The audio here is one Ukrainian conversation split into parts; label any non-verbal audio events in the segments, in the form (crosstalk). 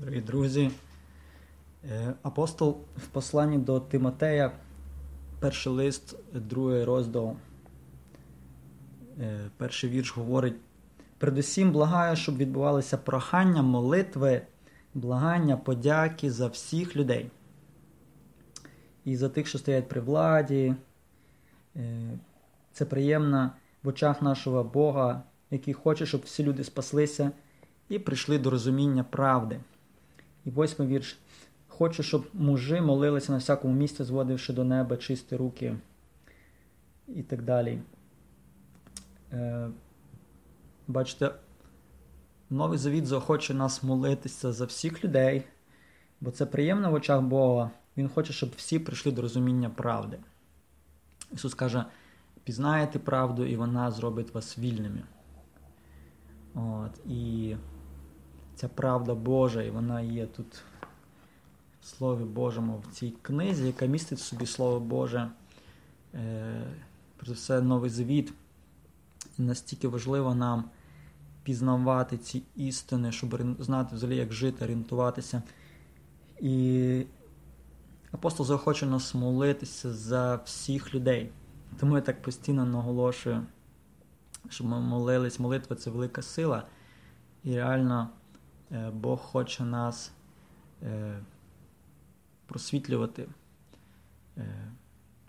Дорогі друзі, е, апостол в посланні до Тимотея, перший лист, другий розділ, е, перший вірш говорить: передусім благаю, щоб відбувалися прохання, молитви, благання, подяки за всіх людей. І за тих, що стоять при владі. Е, це приємно в очах нашого Бога, який хоче, щоб всі люди спаслися і прийшли до розуміння правди. І восьмий вірш. Хочу, щоб мужи молилися на всякому місці, зводивши до неба чисті руки і так далі. Е, Бачите, новий завіт заохоче нас молитися за всіх людей, бо це приємно в очах Бога. Він хоче, щоб всі прийшли до розуміння правди. Ісус каже: пізнаєте правду, і вона зробить вас вільними. От, І ця правда Божа, і вона є тут в Слові Божому, в цій книзі, яка містить в собі Слово Боже, е, про все Новий Завіт. І настільки важливо нам пізнавати ці істини, щоб знати взагалі, як жити, орієнтуватися. І апостол захоче нас молитися за всіх людей. Тому я так постійно наголошую, щоб ми молились. Молитва це велика сила. І реально Бог хоче нас е, просвітлювати. Е,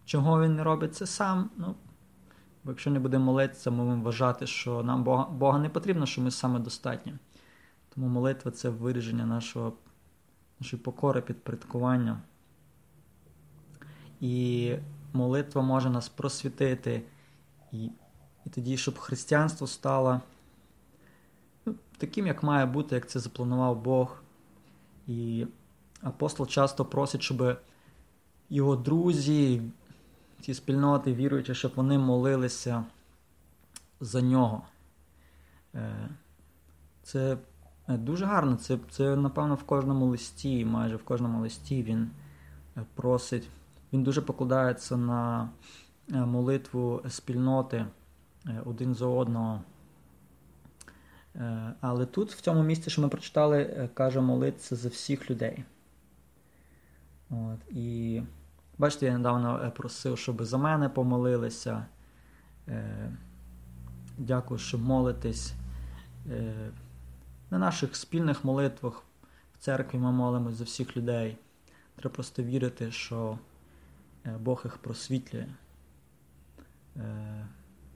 чого він не робить це сам? Ну, Бо якщо не будемо молитися, ми будемо вважати, що нам Бога, Бога не потрібно, що ми саме достатні. Тому молитва це вираження нашого, нашої покори, підпорядкування. І молитва може нас просвітити. І, і тоді, щоб християнство стало таким, як має бути, як це запланував Бог. І апостол часто просить, щоб його друзі, ці спільноти, віруючи, щоб вони молилися за нього. Е, це дуже гарно. Це, це, напевно, в кожному листі, майже в кожному листі він е, просить. Він дуже покладається на е, молитву спільноти один за одного. Е, але тут, в цьому місці, що ми прочитали, е, каже молитися за всіх людей. От, І бачите, я недавно е, просив, щоб за мене помолилися. Дякую, що молитесь. На наших спільних молитвах в церкві ми молимось за всіх людей. Треба просто вірити, що Бог їх просвітлює.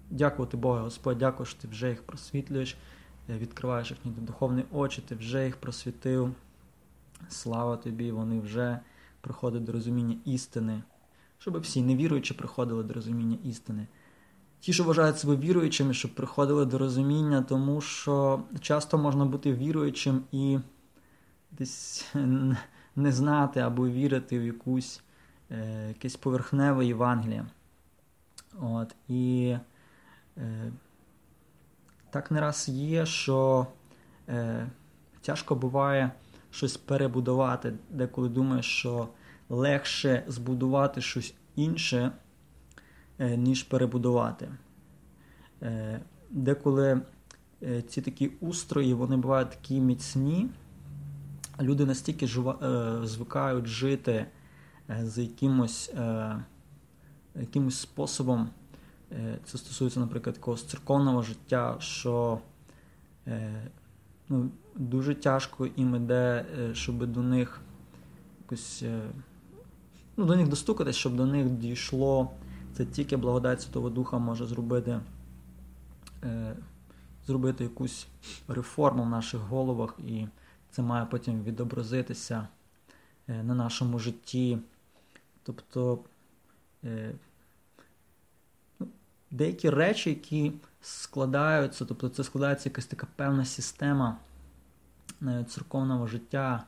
Дякувати Богу, Господь, дякую, що ти вже їх просвітлюєш. Відкриваєш їхні духовні очі, ти вже їх просвітив. Слава тобі, вони вже приходять до розуміння істини, щоб всі невіруючі приходили до розуміння істини. Ті, що вважають себе віруючими, щоб приходили до розуміння, тому що часто можна бути віруючим і десь (laughs) не знати або вірити в якусь е, якесь поверхневе Євангеліє. От, І е, так не раз є, що е, тяжко буває щось перебудувати, деколи думаєш, що легше збудувати щось інше, е, ніж перебудувати. Е, Деколи е, ці такі устрої вони бувають такі міцні, люди настільки жива, е, звикають жити е, з якимось, е, якимось способом. Е, це стосується, наприклад, якогось церковного життя, що е, ну, дуже тяжко їм іде, е, щоб до них якось ну, до них достукатись, щоб до них дійшло. Це тільки благодать Святого Духа може зробити зробити якусь реформу в наших головах, і це має потім відобразитися на нашому житті. Тобто деякі речі, які складаються, тобто це складається якась така певна система церковного життя.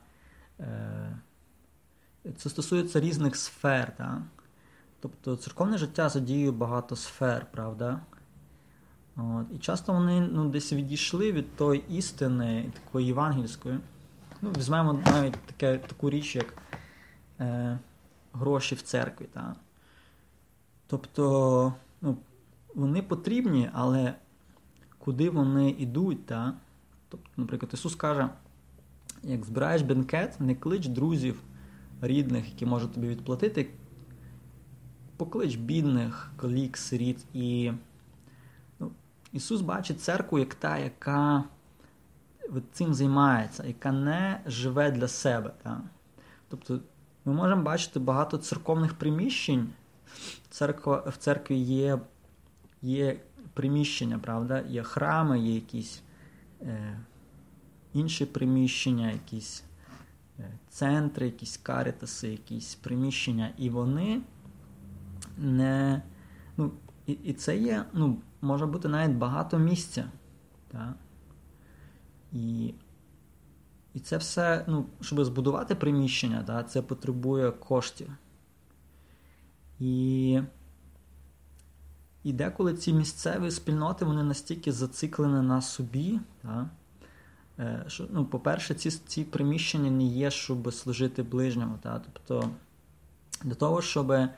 Е, це стосується різних сфер. Так? Тобто церковне життя задіює багато сфер, правда? От. І часто вони ну, десь відійшли від тої істини, такої євангельської. Ну, Візьмемо навіть таке, таку річ, як е, гроші в церкві. Так? Тобто, ну, вони потрібні, але куди вони йдуть? Та? Тобто, Наприклад, Ісус каже, як збираєш бенкет, не клич друзів, рідних, які можуть тобі відплатити. Поклич бідних, колік, сиріт. І ну, Ісус бачить церкву як та, яка цим займається, яка не живе для себе. Так? Тобто ми можемо бачити багато церковних приміщень. Церква, В церкві є є приміщення, правда? Є храми, є якісь е, інші приміщення, якісь е, центри, якісь каритаси, якісь приміщення, і вони не. ну, І і це є, ну, може бути навіть багато місця. Так? І і це все, ну, щоб збудувати приміщення, да, це потребує коштів. І і деколи ці місцеві спільноти вони настільки зациклені на собі, да, е, що, ну, по-перше, ці ці приміщення не є, щоб служити ближньому. Да, тобто для того, щоб е,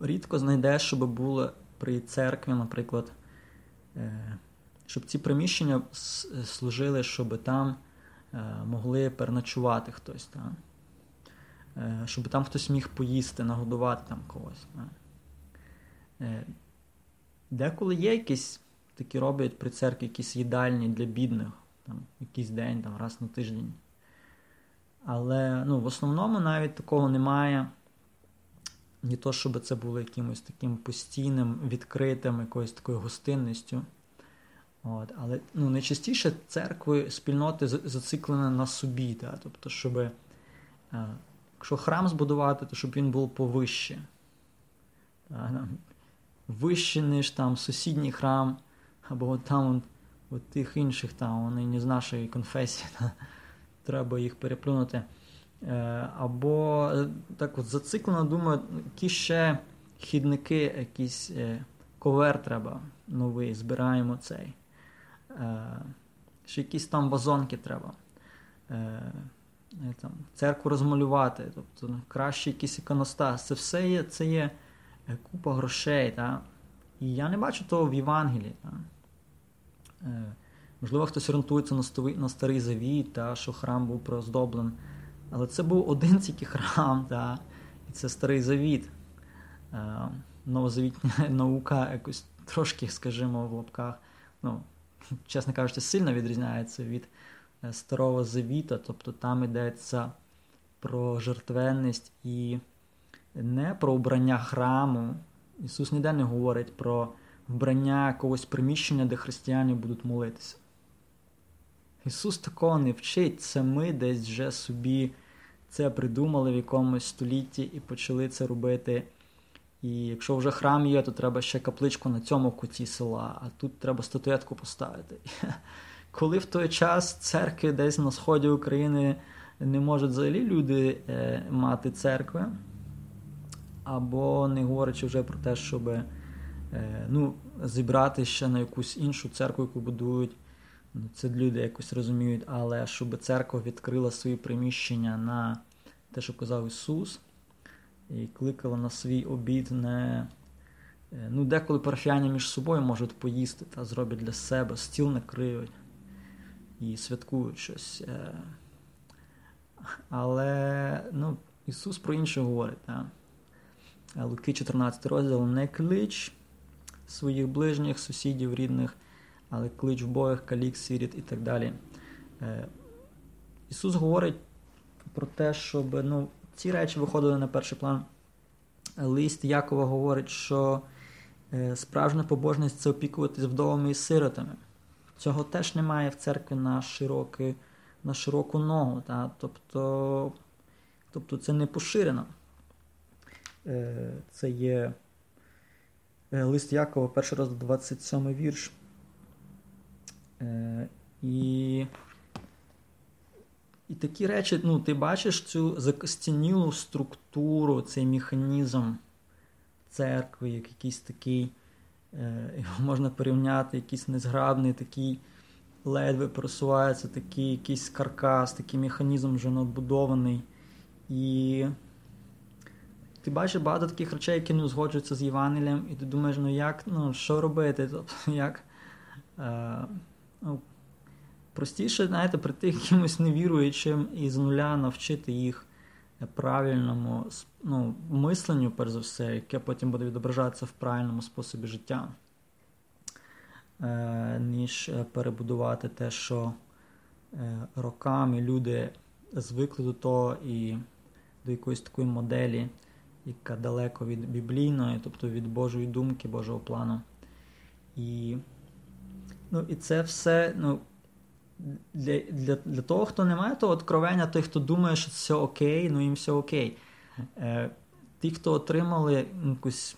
рідко знайдеш, щоб було при церкві, наприклад. Е, щоб ці приміщення служили, щоб там е, могли переночувати хтось, там. Е, щоб там хтось міг поїсти, нагодувати там когось. Е, деколи є якісь такі роблять при церкві якісь їдальні для бідних, там, якийсь день, там, раз на тиждень. Але ну, в основному навіть такого немає. Не то, щоб це було якимось таким постійним, відкритим, якоюсь такою гостинністю. От, Але ну, найчастіше церкви, спільноти зациклені на собі. Да? Тобто, щоб е, якщо храм збудувати, то щоб він був повище. Да? Вище, ніж там сусідній храм, або от там от тих інших, там, вони не з нашої конфесії, (laughs) да? треба їх переплюнути. Е, або е, так от зациклено, думаю, які ще хідники, якийсь ковер треба новий, збираємо цей. Е, що якісь там вазонки треба. Е, е, там, Церкву розмалювати, тобто краще якийсь іконостас. Це все є це є купа грошей. Та? І я не бачу того в Євангелії. Та? Можливо, хтось орієнтується на старий, завіт, та, що храм був прооздоблений. Але це був один тільки храм, та, і це старий завіт. Новозавітня (laughs) наука якось трошки, скажімо, в лапках. ну, чесно кажучи, сильно відрізняється від е, старого завіта, тобто там йдеться про жертвенність і не про вбрання храму. Ісус ніде не говорить про вбрання якогось приміщення, де християни будуть молитися. Ісус такого не вчить, це ми десь вже собі це придумали в якомусь столітті і почали це робити. І якщо вже храм є, то треба ще капличку на цьому куті села, а тут треба статуетку поставити. (laughs) Коли в той час церкви десь на сході України не можуть взагалі люди е, мати церкви, або не говорячи вже про те, щоб е, ну, зібрати ще на якусь іншу церкву, яку будують, ну, це люди якось розуміють, але щоб церква відкрила свої приміщення на те, що казав Ісус і кликала на свій обід не. Е, ну, Деколи парафіяни між собою можуть поїсти та зроблять для себе, стіл накриють і святкують щось. Е. Але ну, Ісус про інше говорить. Так? Е, Луки 14 розділ не клич своїх ближніх, сусідів, рідних, але клич в боях, калік, сиріт і так далі. Ісус говорить про те, щоб ну, ці речі виходили на перший план. Лист Якова говорить, що е, справжня побожність це опікуватись вдовами і сиротами. Цього теж немає в церкві на широки, на широку ногу. Та? Тобто тобто це не поширено. Е, це є е, лист Якова, перший раз 27 вірш. І і такі речі, ну, ти бачиш цю закостянілу структуру, цей механізм церкви, як якийсь такий, е, його можна порівняти, якийсь незграбний, такий ледве просувається, такий якийсь каркас, такий механізм вже надбудований. І ти бачиш багато таких речей, які не узгоджуються з Євангелієм, і ти думаєш, ну як, ну, що робити? Тобто, (laughs) як, е, ну, простіше, знаєте, прийти (laughs) якимось невіруючим і з нуля навчити їх правильному ну, мисленню, перш за все, яке потім буде відображатися в правильному способі життя, е, ніж перебудувати те, що е, роками люди звикли до того і до якоїсь такої моделі, яка далеко від біблійної, тобто від Божої думки, Божого плану. І ну, і це все ну, для для, для того, хто не має того откровення, той, хто думає, що все окей, ну їм все окей. Е, Ті, хто отримали якусь,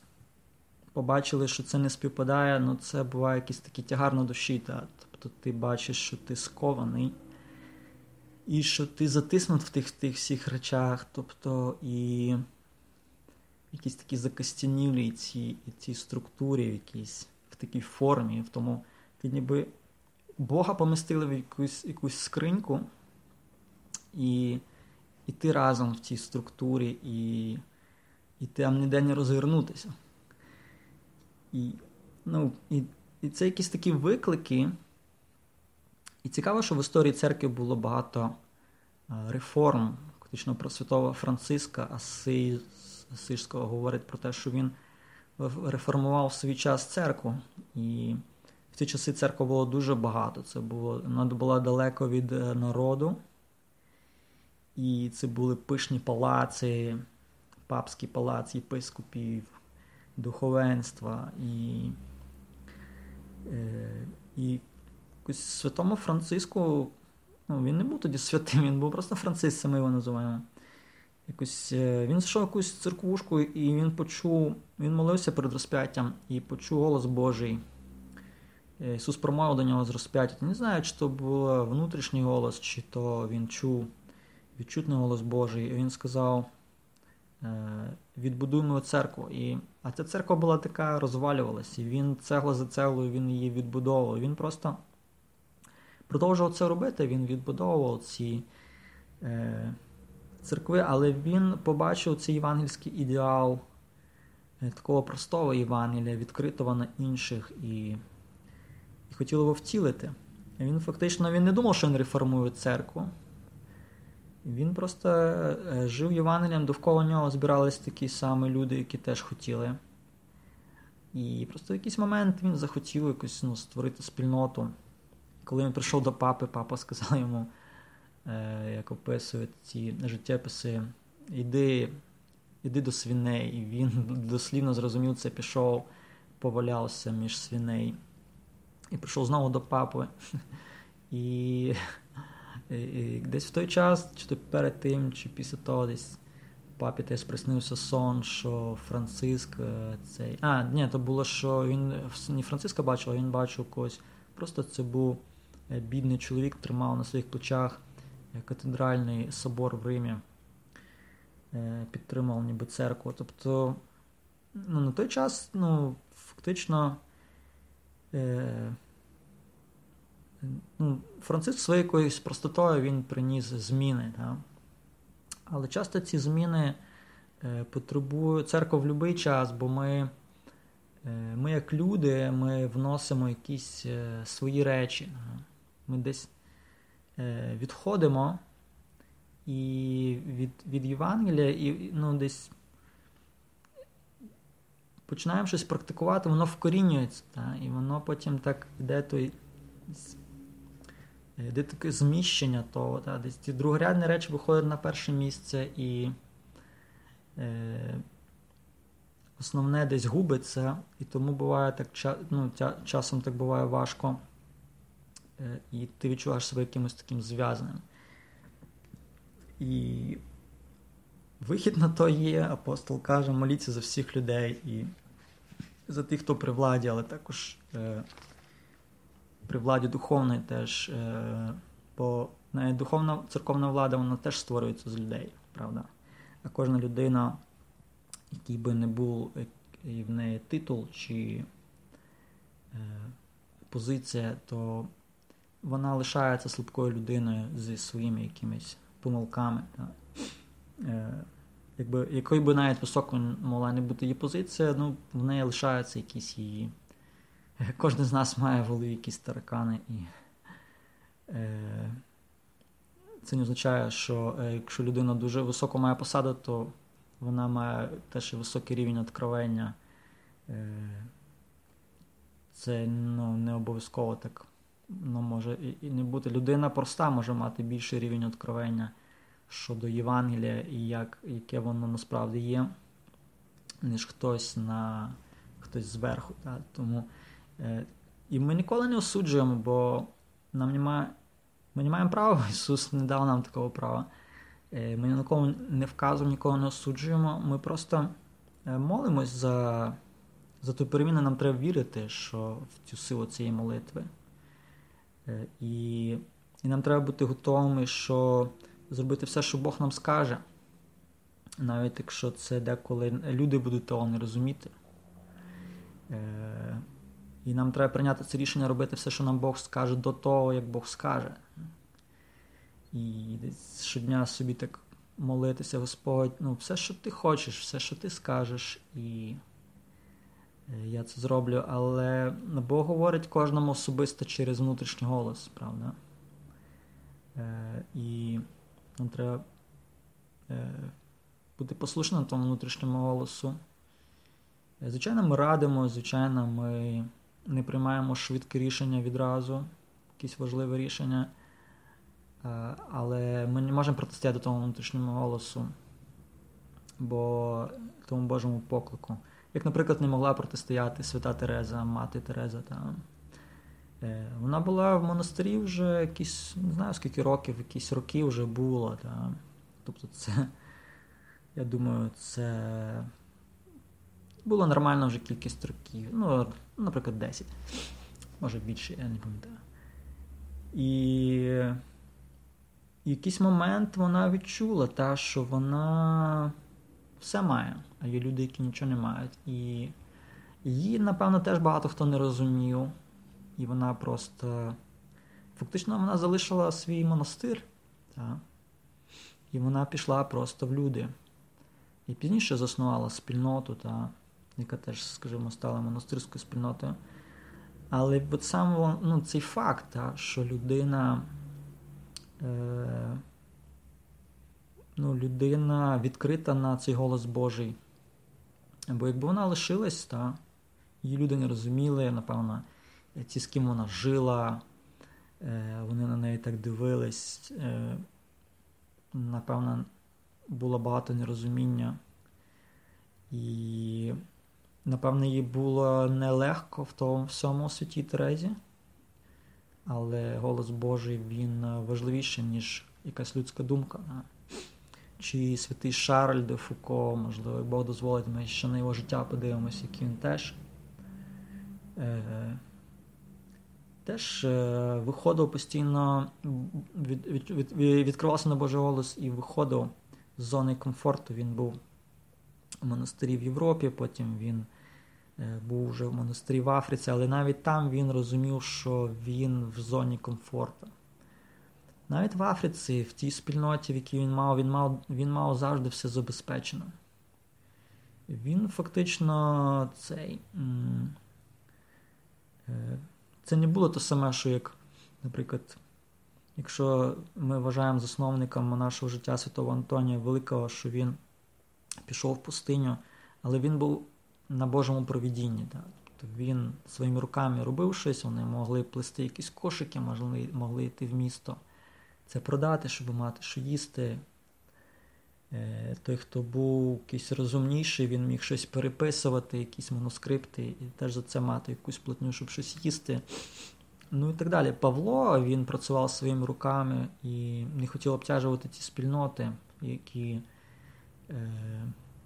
побачили, що це не співпадає, ну це буває якийсь такий тягар на душі. Та? Тобто ти бачиш, що ти скований, і що ти затиснут в тих тих всіх речах, тобто і якісь такі закостянілі ці, ці структурі, в в такій формі, в тому ти ніби Бога помістили в якусь якусь скриньку, і і ти разом в цій структурі, і і там ніде не розвернутися. І ну, і, і це якісь такі виклики. І цікаво, що в історії церкви було багато реформ. Фактично про святого Франциска Асижського говорить про те, що він реформував в свій час церкву. І в ті часи церква було дуже багато. Це було, Вона була далеко від е, народу. І це були пишні палаци, папський палац єпископів, духовенства. І е, і святому Франциску, ну, він не був тоді святим, він був просто Франциск, ми його називаємо. Якось, е, Він зайшов в якусь церквушку, і він почув, він молився перед розп'яттям і почув голос Божий. Е, Ісус промовив до нього з розп'яття. Не знаю, чи то був внутрішній голос, чи то він чув відчутний голос Божий. І він сказав: е, відбудуємо церкву. І, А ця церква була така, розвалювалася. І він цегла за цеглою, він її відбудовував. Він просто продовжував це робити, він відбудовував ці церкви, але він побачив цей євангельський ідеал такого простого Євангелія, відкритого на інших. і і хотіли його втілити. Він фактично він не думав, що він реформує церкву. Він просто е, жив Євангелієм, довкола нього збирались такі самі люди, які теж хотіли. І просто в якийсь момент він захотів якось ну, створити спільноту. Коли він прийшов до папи, папа сказав йому, е, як описують ці життєписи, іди іди до свиней. І він дослівно зрозумів це, пішов, повалявся між свиней і прийшов знову до папи. І, і десь в той час, чи то перед тим, чи після того, десь папі теж приснився сон, що Франциск е, цей. А, ні, то було, що він не Франциска бачив, а він бачив когось. Просто це був е, бідний чоловік, тримав на своїх плечах е, катедральний собор в Римі, підтримав ніби церкву. Тобто, ну, на той час, ну, фактично. Е, ну, Франциск своєю якоюсь простотою він приніс зміни. Да? Але часто ці зміни е, потребують церква в будь-який час, бо ми, е, ми, як люди, ми вносимо якісь свої речі. Ми десь відходимо і від від Євангелія, і ну, десь починаємо щось практикувати, воно вкорінюється. Та? І воно потім так йде той йде таке зміщення того. Та? Десь ті другорядні речі виходять на перше місце і е, основне десь губиться, і тому буває так ну, часом так буває важко. Е, і ти відчуваєш себе якимось таким зв'язаним. І Вихід на то є, апостол каже, моліться за всіх людей і за тих, хто при владі, але також е, при владі духовної теж. Е, бо навіть духовна церковна влада вона теж створюється з людей, правда? А кожна людина, який би не був і в неї титул чи е, позиція, то вона лишається слабкою людиною зі своїми якимись помилками. Так? Е, якби, якою би навіть високою могла не бути її позиція, ну, в неї лишаються якісь її. Кожен з нас має в голові якісь таракани і Це не означає, що якщо людина дуже високо має посаду, то вона має теж високий рівень откровення. Це ну, не обов'язково так ну, може і не бути. Людина проста може мати більший рівень откровення щодо Євангелія і як, яке воно насправді є, ніж хтось на хтось зверху. Так? Тому, е, І ми ніколи не осуджуємо, бо нам немає, ми не маємо права, (laughs) Ісус не дав нам такого права. Е, ми нікого не вказуємо, нікого не осуджуємо. Ми просто е, молимось за за ту переміну, нам треба вірити, що в цю силу цієї молитви. Е, і, і нам треба бути готовими, що зробити все, що Бог нам скаже. Навіть якщо це деколи люди будуть того не розуміти. Е, і нам треба прийняти це рішення робити все, що нам Бог скаже до того, як Бог скаже. І щодня собі так молитися, Господь, ну, все, що ти хочеш, все, що ти скажеш, і я це зроблю. Але Бог говорить кожному особисто через внутрішній голос, правда? Е, і нам треба бути послушним тому внутрішньому голосу. Звичайно, ми радимо, звичайно, ми не приймаємо швидке рішення відразу, якісь важливе рішення, е, але ми не можемо протистояти тому внутрішньому голосу, бо тому Божому поклику. Як, наприклад, не могла протистояти свята Тереза, мати Тереза. Та, е, Вона була в монастирі вже якісь, не знаю скільки років, якісь роки вже було. Та. Тобто, це, я думаю, це було нормально вже кількість років. Ну, наприклад, 10. Може більше, я не пам'ятаю. І в якийсь момент вона відчула, та, що вона все має, а є люди, які нічого не мають. І її, напевно, теж багато хто не розумів. І вона просто. Фактично, вона залишила свій монастир. Та, і вона пішла просто в люди. І пізніше заснувала спільноту. Та, яка теж, скажімо, стала монастирською спільнотою. Але от сам ну, цей факт, та, що людина е, ну, людина відкрита на цей голос Божий. Бо якби вона лишилась, та, її люди не розуміли, напевно, ті, з ким вона жила, е, вони на неї так дивились. Е, напевно, було багато нерозуміння. І Напевно, їй було нелегко в тому всьому святі Терезі, але голос Божий він важливіший, ніж якась людська думка. Чи святий Шарль де Фуко, можливо, Бог дозволить, ми ще на його життя подивимося, який він теж е, теж е, виходив постійно, від, від, від, відкривався на Божий голос і виходив з зони комфорту. Він був у монастирі в Європі, потім він Е, був вже в монастирі в Африці, але навіть там він розумів, що він в зоні комфорту. Навіть в Африці, в тій спільноті, в якій він мав, він мав, він мав завжди все забезпечено. Він фактично цей. Е, це не було те саме, що як, наприклад, якщо ми вважаємо засновником нашого життя Святого Антонія Великого, що він пішов в пустиню, але він був на Божому провідінні. Так. Тобто Він своїми руками робив щось, вони могли плести якісь кошики, могли, могли йти в місто, це продати, щоб мати що їсти. Е, той, хто був якийсь розумніший, він міг щось переписувати, якісь манускрипти, і теж за це мати якусь платню, щоб щось їсти. Ну і так далі. Павло він працював своїми руками і не хотів обтяжувати ті спільноти, які е,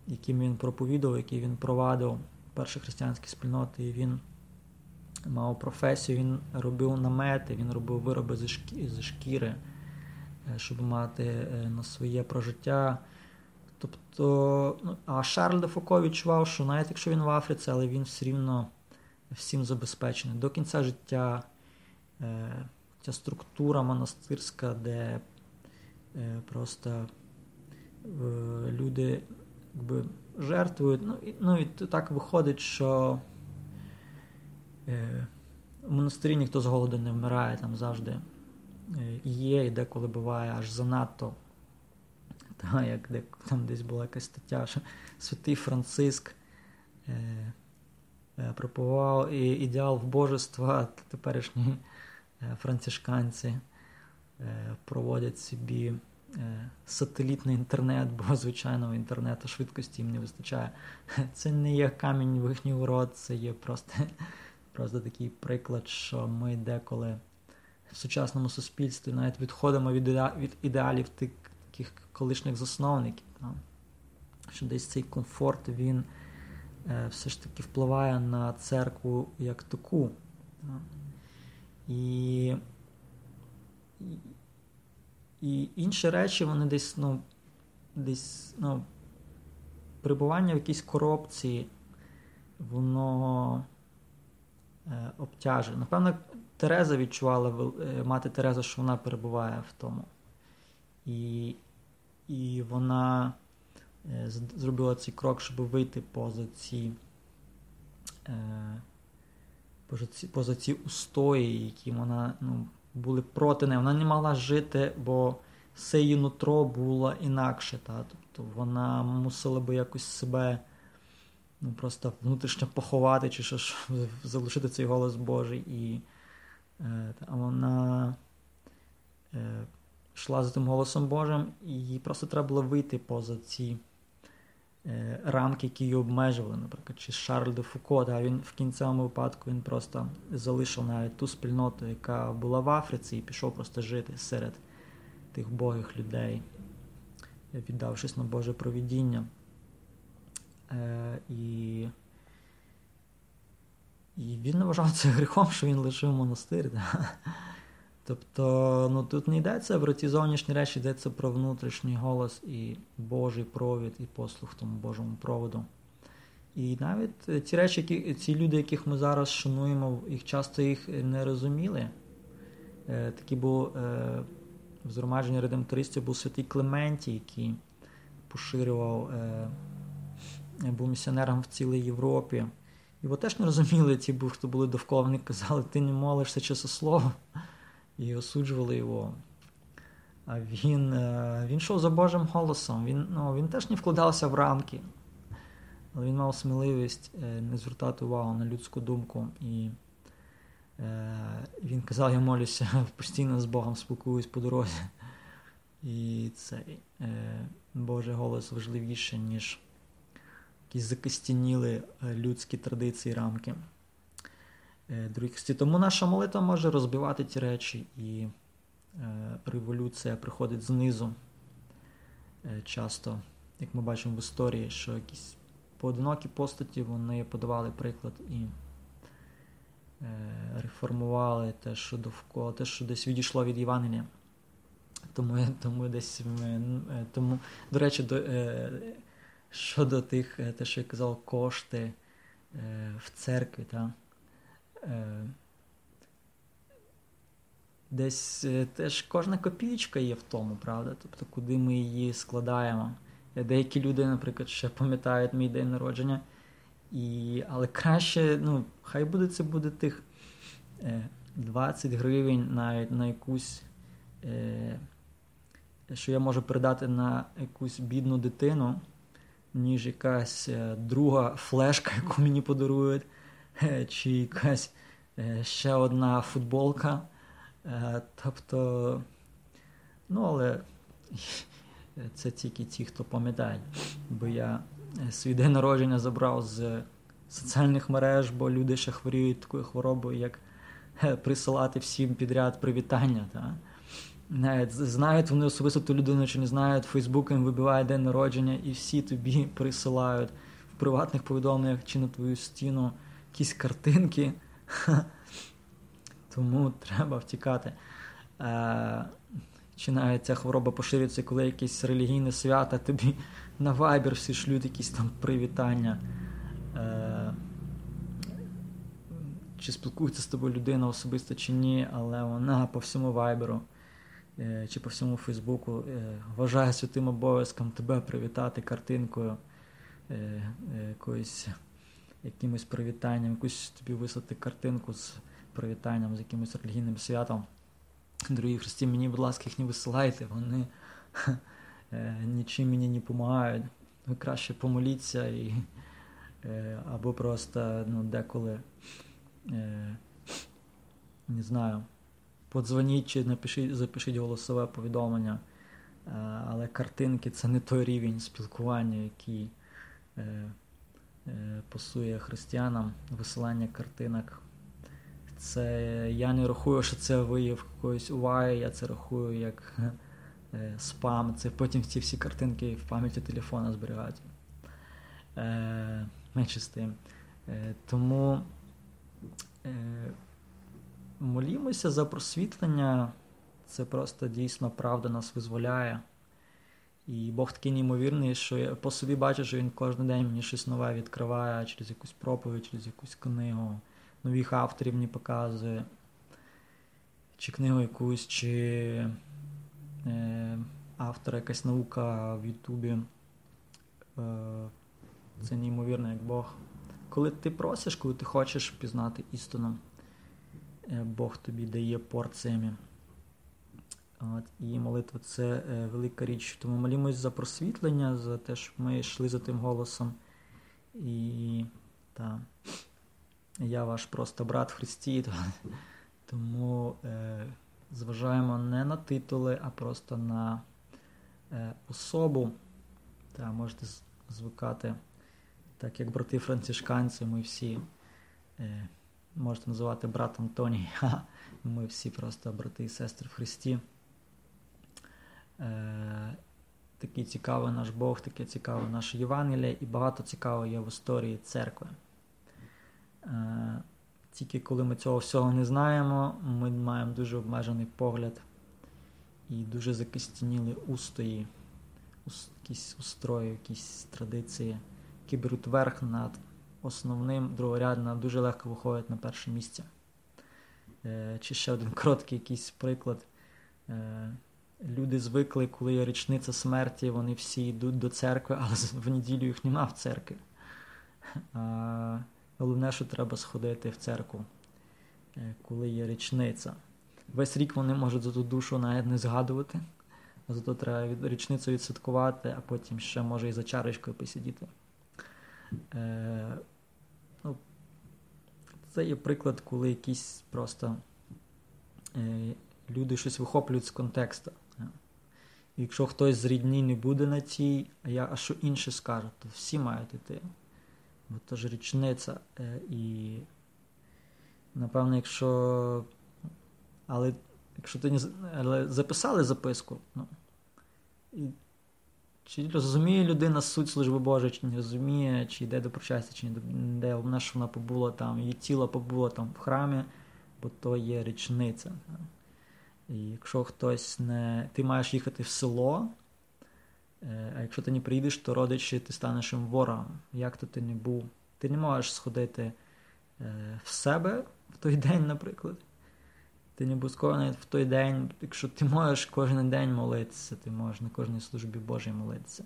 яким він проповідував, який він провадив перші християнські спільноти. І Він мав професію, він робив намети, він робив вироби зі шкіри, щоб мати е, на своє прожиття. Тобто, ну, а Шарль де Фуко відчував, що навіть якщо він в Африці, але він все рівно всім забезпечений. До кінця життя е, ця структура монастирська, де е, просто е, люди якби жертвують. Ну і, ну, і так виходить, що е, в монастирі ніхто з голоду не вмирає, там завжди є, і деколи буває аж занадто. Та, як де, там десь була якась стаття, що святий Франциск е, е, пропував і ідеал вбожества, теперішні е, францишканці е, проводять собі е, сателітний інтернет, бо звичайного інтернету швидкості їм не вистачає. Це не є камінь в їхній урод, це є просто, (laughs) просто такий приклад, що ми деколи в сучасному суспільстві навіть відходимо від, від ідеалів таких колишніх засновників. Да? Що десь цей комфорт він е, все ж таки впливає на церкву як таку. Да? І, і інші речі, вони десь, ну, десь, ну, перебування в якійсь коробці, воно обтяжує. Напевно, Тереза відчувала е, мати Тереза, що вона перебуває в тому. І і вона е, зробила цей крок, щоб вийти е, поза ці, поза ці устої, які вона ну, були проти неї. Вона не могла жити, бо все її нутро було інакше. Та? Тобто вона мусила би якось себе ну, просто внутрішньо поховати, чи що ж залишити цей голос Божий. І е, вона е, йшла за тим голосом Божим, і їй просто треба було вийти поза ці. Е, рамки, які її обмежували, наприклад, чи Шарль де Фуко, да, він в кінцевому випадку він просто залишив навіть ту спільноту, яка була в Африці, і пішов просто жити серед тих богих людей, віддавшись на Боже провідіння. Е, І і він вважав це (laughs) гріхом, що він лишив монастир. Тобто, ну тут не йдеться про ті зовнішні речі, йдеться про внутрішній голос і Божий провід, і послух тому Божому проводу. І навіть ті речі, які ці люди, яких ми зараз шануємо, їх часто їх не розуміли. Е, Такий був е, в згромадженні редемтористів був святий Клементій, який поширював, е, був місіонером в цілій Європі. Його теж не розуміли, ті, хто були довкола, вони казали, ти не молишся часослово і осуджували його. А він е, він йшов за Божим голосом. Він ну, він теж не вкладався в рамки, але він мав сміливість е, не звертати увагу на людську думку. І е, він казав, я молюся (laughs) постійно з Богом, спілкуюсь по дорозі. І цей Божий голос важливіше, ніж якісь закостяніли людські традиції рамки. Е, другості. Тому наша молитва може розбивати ті речі, і е, революція приходить знизу. Е, часто, як ми бачимо в історії, що якісь поодинокі постаті вони подавали приклад і реформували те, що довкола, те, що десь відійшло від Євангелія. Тому тому десь тому, до речі, до, щодо тих, те, що я казав, кошти в церкві. Та, Е, десь е, теж кожна копійка є в тому, правда? Тобто, куди ми її складаємо. Деякі люди, наприклад, ще пам'ятають мій день народження. І, Але краще, ну, хай буде це буде тих 20 е, гривень навіть на якусь, що я можу передати на якусь бідну дитину, ніж якась друга флешка, яку мені подарують. чи якась е, ще одна футболка. Е, тобто, ну, але (laughs) це тільки ті, хто пам'ятає. Бо я е, свій день народження забрав з соціальних мереж, бо люди ще хворіють такою хворобою, як присилати всім підряд привітання. Та? Навіть знають вони особисто ту людину, чи не знають, Фейсбук їм вибиває день народження, і всі тобі присилають в приватних повідомленнях чи на твою стіну якісь картинки. (laughs) Тому треба втікати. Е, Чи навіть ця хвороба поширюється, коли якесь релігійне свято, тобі на вайбер всі шлють якісь там привітання. Е, Чи спілкується з тобою людина особисто чи ні, але вона по всьому вайберу е, чи по всьому Фейсбуку е, вважає святим обов'язком тебе привітати картинкою е, якоїсь якимось привітанням, якусь тобі вислати картинку з привітанням, з якимось релігійним святом. Дорогі Христі, мені, будь ласка, їх не висилайте, вони (laughs) нічим мені не допомагають. Ви краще помоліться і, або просто ну, деколи не знаю, подзвоніть чи напишіть, запишіть голосове повідомлення. Але картинки це не той рівень спілкування, який пасує християнам, висилання картинок. Це я не рахую, що це вияв якоїсь уваги, я це рахую як е, спам. Це потім ці всі картинки в пам'яті телефона зберігаються. Е, менше з тим. Е, тому е, молімося за просвітлення. Це просто дійсно правда нас визволяє. І Бог такий неймовірний, що я по собі бачу, що він кожен день мені щось нове відкриває через якусь проповідь, через якусь книгу, нових авторів мені показує, чи книгу якусь, чи е, автора якась наука в Ютубі. Е, Це неймовірно, як Бог. Коли ти просиш, коли ти хочеш пізнати істину, Бог тобі дає порціями. От, І молитва це е, велика річ. Тому молімось за просвітлення, за те, щоб ми йшли за тим голосом. І та, я ваш просто брат в Христі. (laughs) Тому е, зважаємо не на титули, а просто на е, особу. Та, Можете звикати, так як брати францишканці, ми всі е, можете називати братом Тоні. (laughs) Ми всі просто брати і сестри в Христі. Е, Такий цікавий наш Бог, таке цікаве наше Євангеліє, і багато цікавого є в історії церкви. Е, Тільки коли ми цього всього не знаємо, ми маємо дуже обмежений погляд і дуже закистініли устої, якісь устрої, якісь традиції, які беруть верх над основним, другорядно, дуже легко виходять на перше місце. Е, Чи ще один короткий якийсь приклад. Е, Люди звикли, коли є річниця смерті, вони всі йдуть до церкви, але в неділю їх нема в церкві. А, Головне, що треба сходити в церкву, е, коли є річниця. Весь рік вони можуть за ту душу навіть не згадувати, зато треба річницю відсвяткувати, а потім ще може і за чарочкою посидіти. Е, ну, Це є приклад, коли якісь просто е, люди щось вихоплюють з контексту. Якщо хтось з рідні не буде на цій, а я а що інше скаже, то всі мають йти. Бо то ж річниця. Е, і напевно, якщо. Але якщо ти не але записали записку, ну, і чи розуміє людина суть служби Божої, чи не розуміє, чи йде до причастя, чи не йде, вона що вона побула там, її тіло побуло там в храмі, бо то є річниця. І якщо хтось не. Ти маєш їхати в село, е, а якщо ти не приїдеш, то родичі ти станеш їм ворогом. Як то ти не був? Ти не можеш сходити е, в себе в той день, наприклад. Ти не обов'язково навіть в той день, якщо ти можеш кожен день молитися, ти можеш на кожній службі Божій молитися.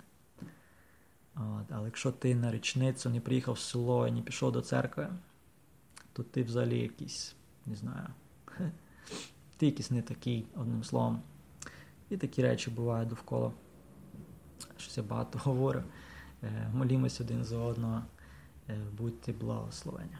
От, Але якщо ти на річницю не приїхав в село і не пішов до церкви, то ти взагалі якийсь, не знаю (laughs) ти якийсь не такий, одним словом. І такі речі бувають довкола. Щось я багато (laughs) говорю. Е, молімось один за одного, е, будьте благословення.